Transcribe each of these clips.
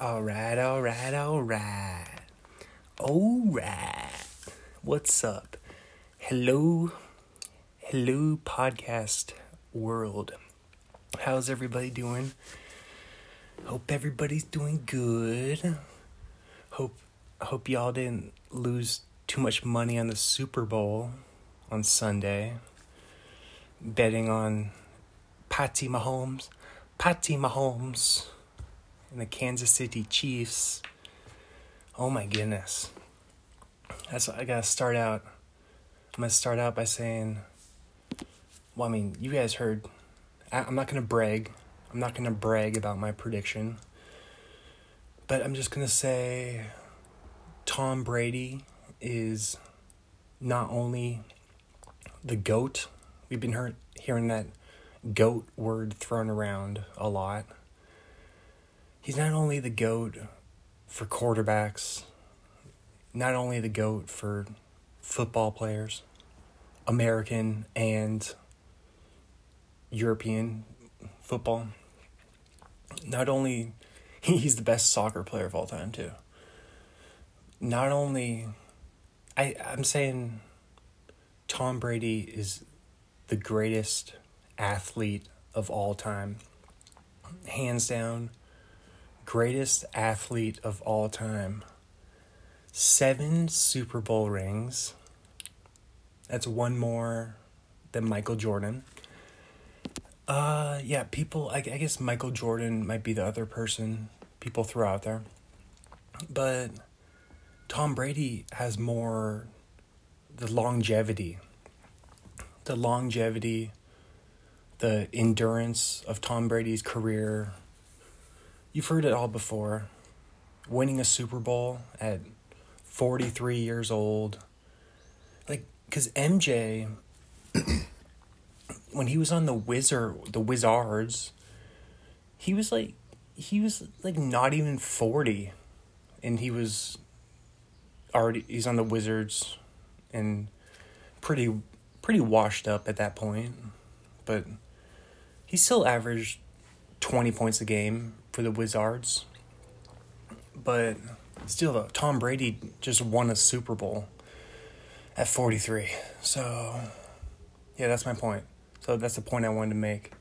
All right, all right, all right. All right. What's up? Hello, hello, podcast world. How's everybody doing? Hope everybody's doing good. Hope hope y'all didn't lose too much money on the Super Bowl on Sunday. Betting on Patty Mahomes, Patty Mahomes, and the Kansas City Chiefs. Oh my goodness. That's I gotta start out. I'm gonna start out by saying, well, I mean, you guys heard. I, I'm not gonna brag. I'm not gonna brag about my prediction. But I'm just gonna say, Tom Brady is not only the goat. We've been heard, hearing that goat word thrown around a lot. He's not only the goat for quarterbacks, not only the goat for football players, American and European football. Not only he's the best soccer player of all time too. Not only I I'm saying Tom Brady is the greatest athlete of all time. Hands down, greatest athlete of all time. Seven Super Bowl rings. That's one more than Michael Jordan. Uh, yeah, people, I, I guess Michael Jordan might be the other person people throw out there. But Tom Brady has more the longevity. The longevity, the endurance of Tom Brady's career. You've heard it all before. Winning a Super Bowl at 43 years old. Like, because MJ, when he was on the Wizard, the Wizards, he was like, he was like not even 40. And he was already, he's on the Wizards and pretty, pretty washed up at that point. But he still averaged 20 points a game for the Wizards. But still, though, Tom Brady just won a Super Bowl at 43. So, yeah, that's my point. So that's the point I wanted to make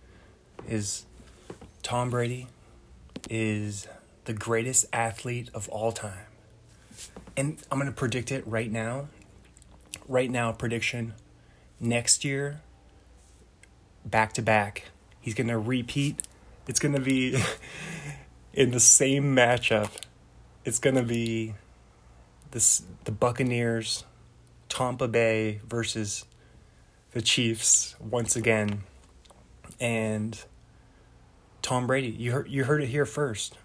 is Tom Brady is the greatest athlete of all time. And I'm going to predict it right now. Right now, prediction next year, back to back. He's going to repeat. It's going to be in the same matchup. It's going to be this the Buccaneers, Tampa Bay versus the Chiefs once again. And Tom Brady, you heard you heard it here first.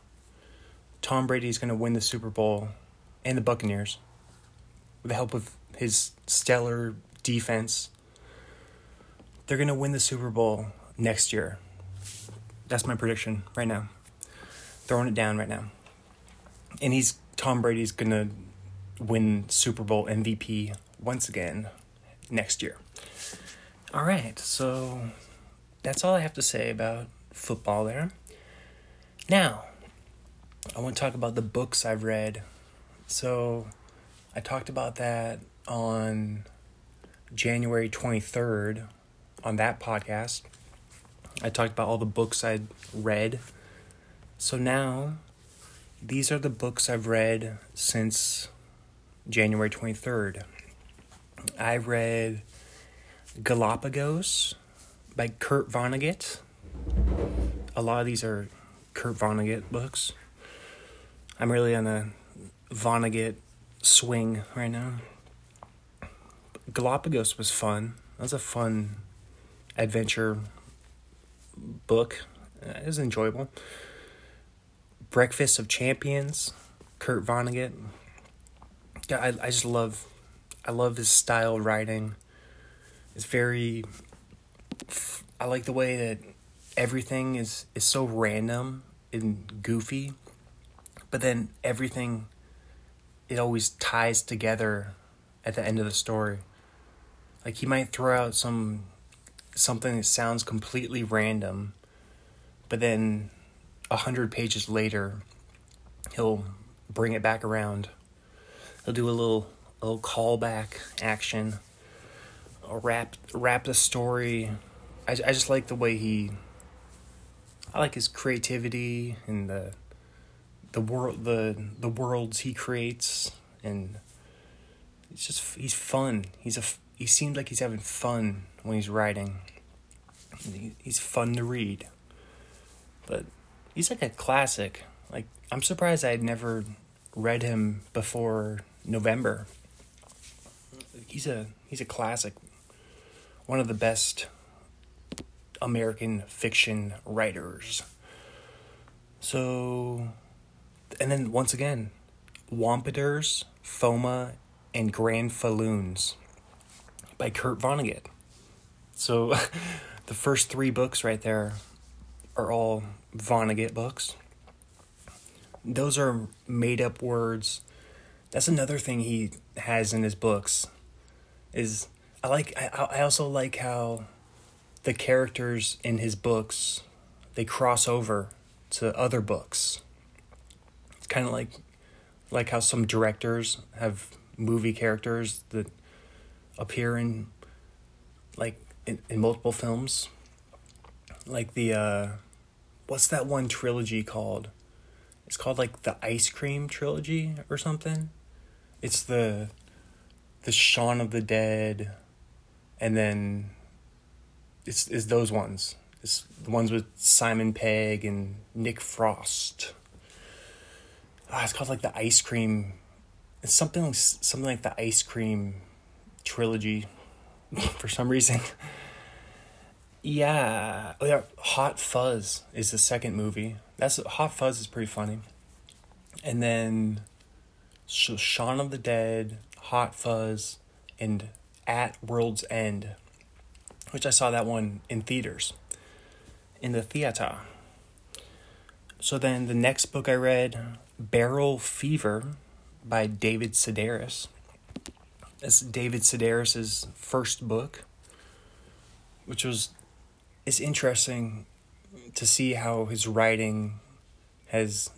Tom Brady is going to win the Super Bowl and the Buccaneers with the help of his stellar defense. They're going to win the Super Bowl next year. That's my prediction right now. Throwing it down right now. And he's Tom Brady's to win Super Bowl MVP once again next year. All right, so that's all I have to say about football there. Now, I want to talk about the books I've read. So, I talked about that on January 23rd on that podcast. I talked about all the books I'd read. So now, these are the books I've read since January 23rd. I read Galapagos by Kurt Vonnegut. A lot of these are Kurt Vonnegut books. I'm really on a Vonnegut swing right now. Galapagos was fun. That was a fun adventure book. Uh, it was enjoyable. Breakfast of Champions, Kurt Vonnegut. Yeah, I I just love I love his style of writing. It's very I like the way that everything is is so random and goofy, but then everything it always ties together at the end of the story. Like he might throw out some something that sounds completely random, but then a hundred pages later, he'll bring it back around. He'll do a little a little callback action. Wrap wrap the story. I, I just like the way he. I like his creativity and the the world the the worlds he creates and it's just he's fun. He's a he seems like he's having fun when he's writing. He's fun to read. But he's like a classic. Like I'm surprised I had never read him before November. He's a he's a classic. One of the best American fiction writers. So and then once again, Wampeters, Foma, and Granfalloons by Kurt Vonnegut. So the first three books right there are all Vonnegut books. Those are made up words. That's another thing he has in his books. Is I like I I also like how the characters in his books they cross over to other books. It's kind of like like how some directors have movie characters that appear in like in, in multiple films. Like the uh what's that one trilogy called? It's called like the ice cream trilogy or something. It's the the Shaun of the Dead and then it's is those ones. It's the ones with Simon Pegg and Nick Frost. Oh, it's called like the ice cream it's something something like the ice cream trilogy for some reason. yeah, oh yeah, Hot Fuzz is the second movie. That's Hot Fuzz is pretty funny. And then so Shaun of the Dead, Hot Fuzz, and At World's End, which I saw that one in theaters, in the theater. So then the next book I read, Barrel Fever, by David Sedaris. It's David Sedaris's first book, which was it's interesting to see how his writing has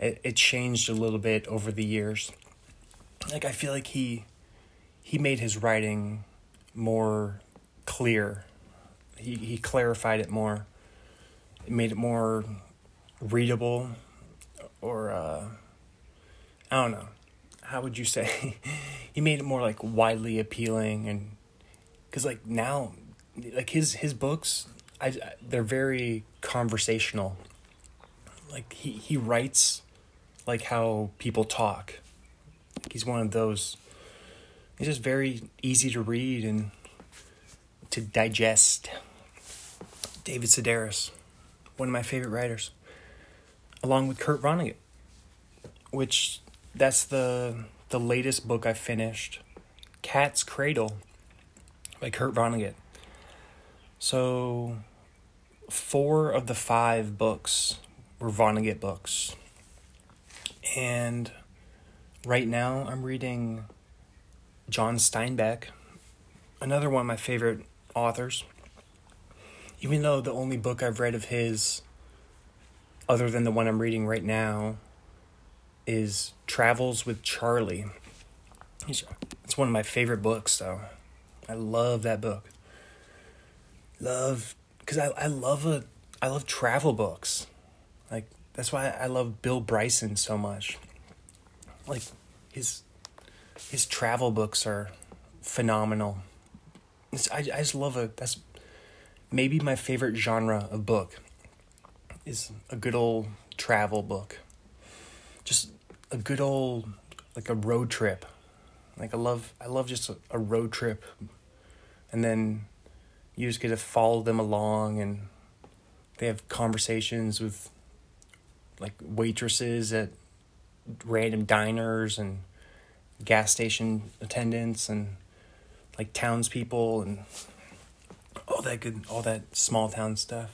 it, it changed a little bit over the years. Like I feel like he he made his writing more clear. He he clarified it more. It made it more readable or uh I don't know. How would you say? he made it more like widely appealing and cuz like now like his his books I they're very conversational. Like he he writes like how people talk. He's one of those He's just very easy to read and to digest. David Sedaris, one of my favorite writers, along with Kurt Vonnegut, which that's the the latest book I finished, Cat's Cradle by Kurt Vonnegut. So four of the five books were Vonnegut books. And right now I'm reading John Steinbeck, another one of my favorite authors. Even though the only book I've read of his, other than the one I'm reading right now, is Travels with Charlie. It's one of my favorite books, though. I love that book. Love, because I, I love a, I love travel books. Like, that's why I love Bill Bryson so much. Like, his, his travel books are phenomenal. It's, I, I just love it. That's maybe my favorite genre of book is a good old travel book. Just a good old like a road trip. Like I love I love just a, a road trip. And then you just get to follow them along and they have conversations with like waitresses at random diners and gas station attendants and like townspeople and all that good all that small town stuff.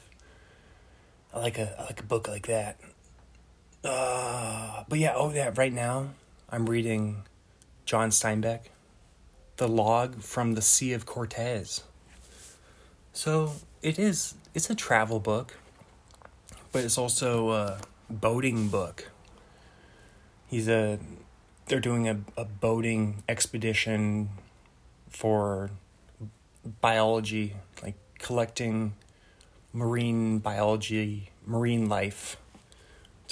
I like a I like a book like that. Uh, but yeah, oh yeah, right now I'm reading John Steinbeck, The Log from the Sea of Cortez. So it is it's a travel book, but it's also a boating book. he's a they're doing a, a boating expedition for biology, like collecting marine biology, marine life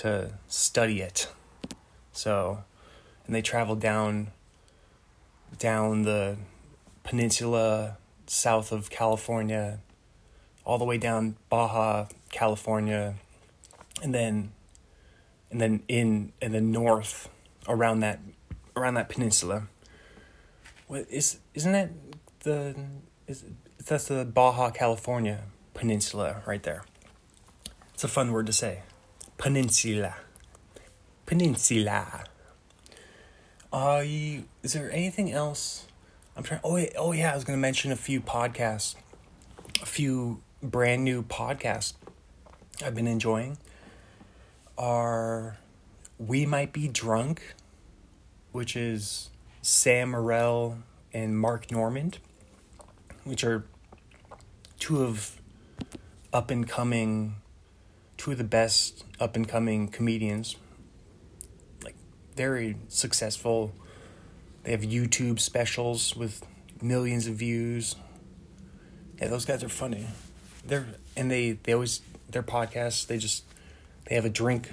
to study it. So, and they travel down down the peninsula south of California all the way down Baja, California, and then and then in in the north around that around that peninsula. What is isn't that the is that's the Baja California peninsula right there. It's a fun word to say. Peninsula. Peninsula. You, is there anything else? I'm trying. Oh, yeah, oh yeah, I was gonna mention a few podcasts, a few brand new podcasts I've been enjoying. Are we might be drunk, which is Sam Morril and Mark Normand, which are two of up and coming, two of the best up and coming comedians. Like very successful. They have YouTube specials with millions of views. Yeah, those guys are funny. They're and they they always their podcasts. They just they have a drink.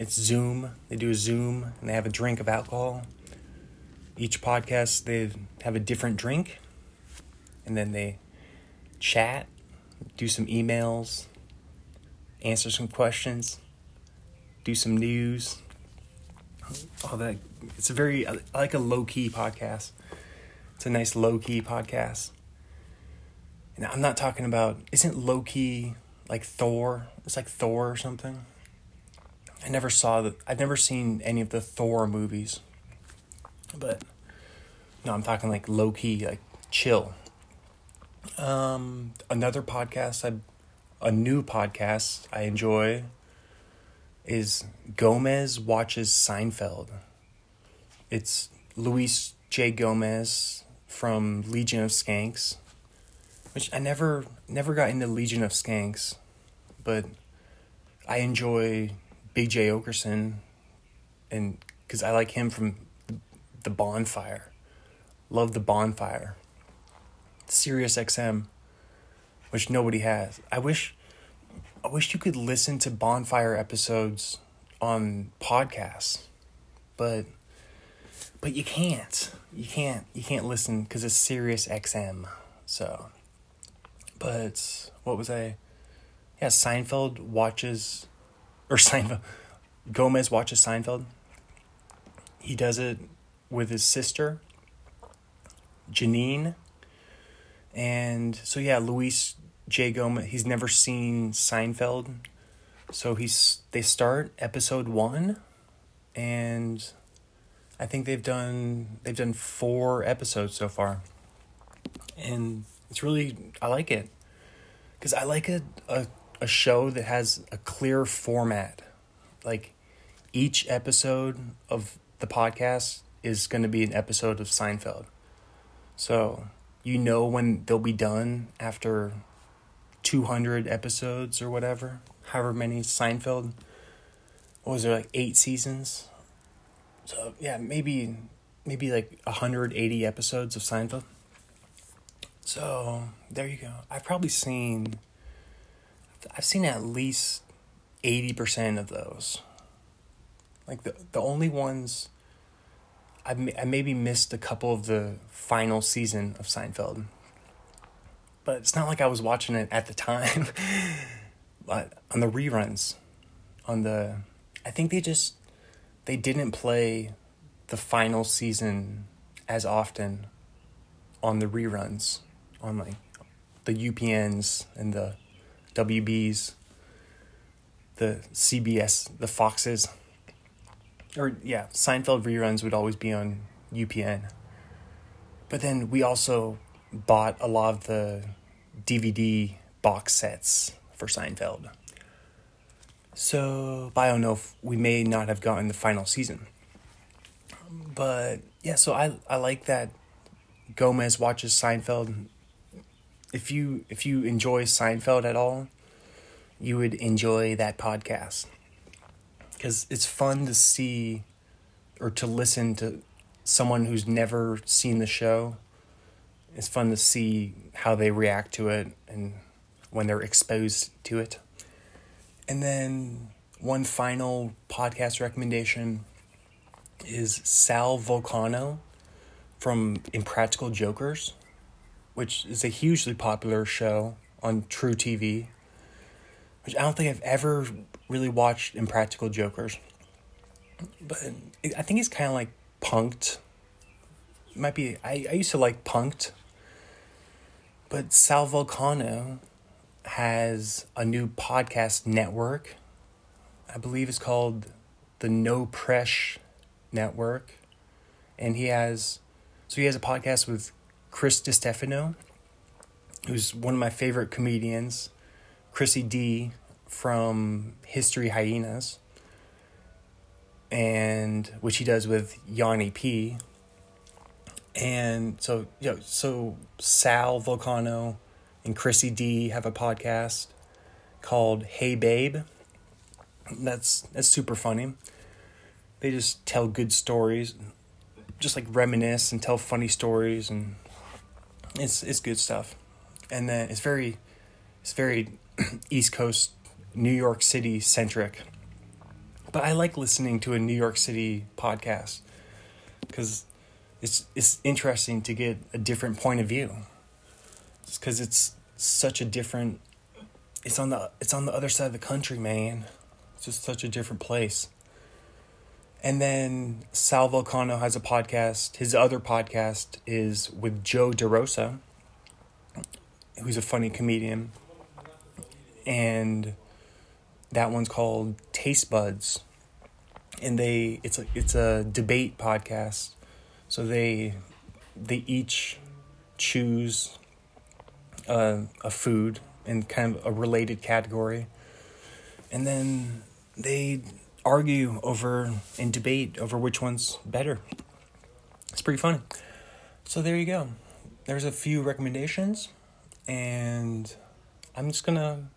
It's Zoom. They do a Zoom and they have a drink of alcohol. Each podcast they have a different drink, and then they chat, do some emails, answer some questions, do some news. All that. It's a very I like a low key podcast. It's a nice low key podcast. And I'm not talking about isn't low key like Thor? It's like Thor or something. I never saw that. I've never seen any of the Thor movies. But no, I'm talking like low key, like chill. Um, another podcast I, a new podcast I enjoy is Gomez watches Seinfeld. It's Luis J. Gomez from Legion of Skanks, which I never never got into Legion of Skanks, but I enjoy Big Jay Oakerson, and because I like him from the Bonfire, love the Bonfire. Sirius XM, which nobody has. I wish, I wish you could listen to Bonfire episodes on podcasts, but, but you can't. You can't. You can't listen because it's Sirius XM. So, but what was I? Yeah, Seinfeld watches, or Seinfeld, Gomez watches Seinfeld. He does it with his sister, Janine. And so, yeah, Luis J. Gomez, he's never seen Seinfeld. So he's they start episode one, and I think they've done they've done four episodes so far, and it's really I like it because I like a, a a show that has a clear format, like each episode of the podcast is going to be an episode of Seinfeld. So you know when they'll be done after 200 episodes or whatever, however many Seinfeld. What was there like eight seasons? So yeah, maybe maybe like 180 episodes of Seinfeld. So there you go. I've probably seen I've seen at least 80% of those. Like the the only ones I, I maybe missed a couple of the final season of Seinfeld. But it's not like I was watching it at the time. but on the reruns, on the I think they just they didn't play the final season as often on the reruns on like the UPNs and the WBs, the CBS, the Foxes or yeah, Seinfeld reruns would always be on UPN. But then we also bought a lot of the DVD box sets for Seinfeld. So, I don't know if we may not have gotten the final season. But yeah, so I I like that Gomez watches Seinfeld. If you if you enjoy Seinfeld at all, you would enjoy that podcast because it's fun to see or to listen to someone who's never seen the show. It's fun to see how they react to it and when they're exposed to it. And then one final podcast recommendation is Sal Vulcano from Impractical Jokers, which is a hugely popular show on truTV, Which I don't think I've ever really watched Impractical Jokers, but I think he's kind of like Punked. Might be I, I used to like Punked, but Sal Vulcano has a new podcast network. I believe it's called the No Press Network, and he has so he has a podcast with Chris Distefano, who's one of my favorite comedians, Chrissy D from History Hyenas, and which he does with Yanni P. And so, you know, so Sal Vulcano and Chrissy D have a podcast called Hey Babe. That's that's super funny. They just tell good stories, just like reminisce and tell funny stories, and it's it's good stuff. And then it's very it's very East Coast, New York City centric. But I like listening to a New York City podcast because it's it's interesting to get a different point of view. Because it's such a different. It's on the it's on the other side of the country, man. It's just such a different place. And then Sal Vulcano has a podcast. His other podcast is with Joe DeRosa, who's a funny comedian. And that one's called Taste Buds. And they it's a it's a debate podcast. So they they each choose a, a food in kind of a related category. And then they argue over and debate over which one's better. It's pretty funny. So there you go. There's a few recommendations, and I'm just gonna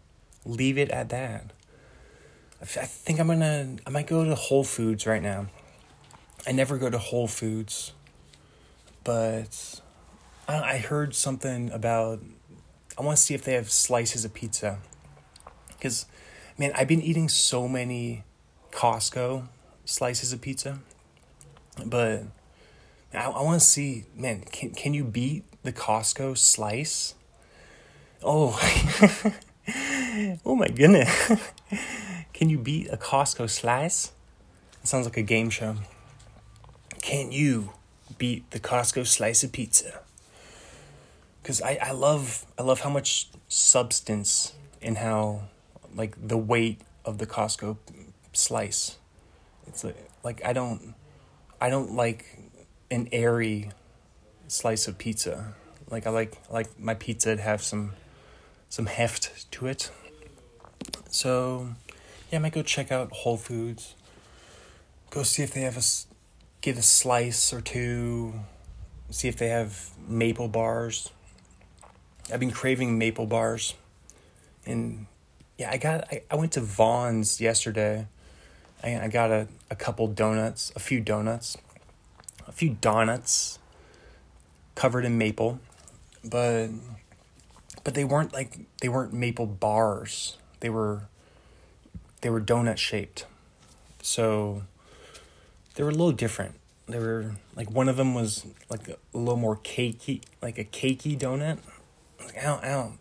leave it at that. I think I'm gonna I might go to Whole Foods right now. I never go to Whole Foods, but I heard something about. I want to see if they have slices of pizza, because man, I've been eating so many Costco slices of pizza. But I, I want to see, man, can, can you beat the Costco slice? Oh, oh my goodness. can you beat a Costco slice? It sounds like a game show. Can you beat the Costco slice of pizza? Because I, I love I love how much substance and how like the weight of the Costco slice. It's like, like I don't I don't like an airy slice of pizza. Like I like like my pizza to have some some heft to it. So, yeah, I might go check out Whole Foods. Go see if they have a get a slice or two. See if they have maple bars. I've been craving maple bars. And yeah, I got I, I went to Vons yesterday I, I got a, a couple donuts, a few donuts, a few donuts covered in maple, but but they weren't like they weren't maple bars. They were they were donut shaped. So they were a little different. They were like one of them was like a, little more cakey, like a cakey donut. I don't, I don't,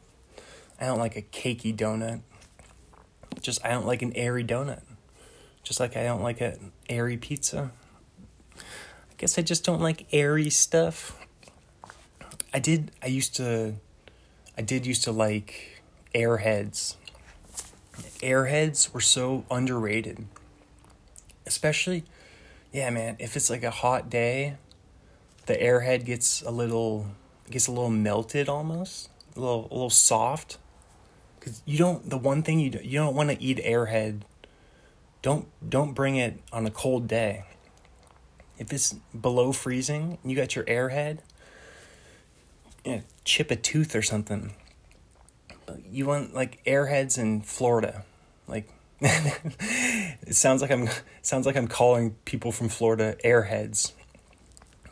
I don't like a cakey donut. Just I don't like an airy donut. Just like I don't like an airy pizza. I guess I just don't like airy stuff. I did, I used to, I did used to like airheads. Airheads were so underrated. Especially, yeah, man, if it's like a hot day, the airhead gets a little, gets a little melted almost, a little, a little soft. Cause you don't, the one thing you do, you don't want to eat airhead don't don't bring it on a cold day. If it's below freezing, you got your airhead, know, chip a tooth or something. You want like airheads in Florida, like it sounds like I'm sounds like I'm calling people from Florida airheads.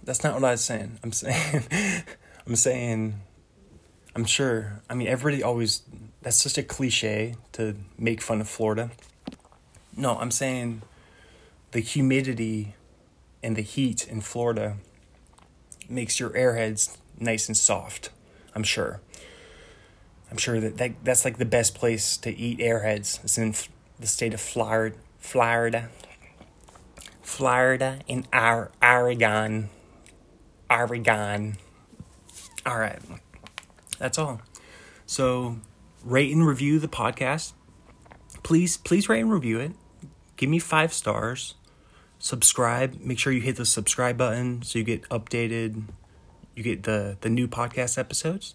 That's not what I was saying. I'm saying I'm saying I'm sure. I mean everybody always that's such a cliche to make fun of Florida. No, I'm saying the humidity and the heat in Florida makes your airheads nice and soft. I'm sure. I'm sure that, that that's like the best place to eat airheads. It's in the state of Florida, Florida, Florida, in Ar- Oregon, Oregon. All right, that's all. So, rate and review the podcast. Please, please rate and review it. Give me five stars. Subscribe. Make sure you hit the subscribe button so you get updated. You get the the new podcast episodes.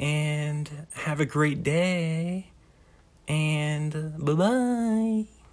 And have a great day and bye bye.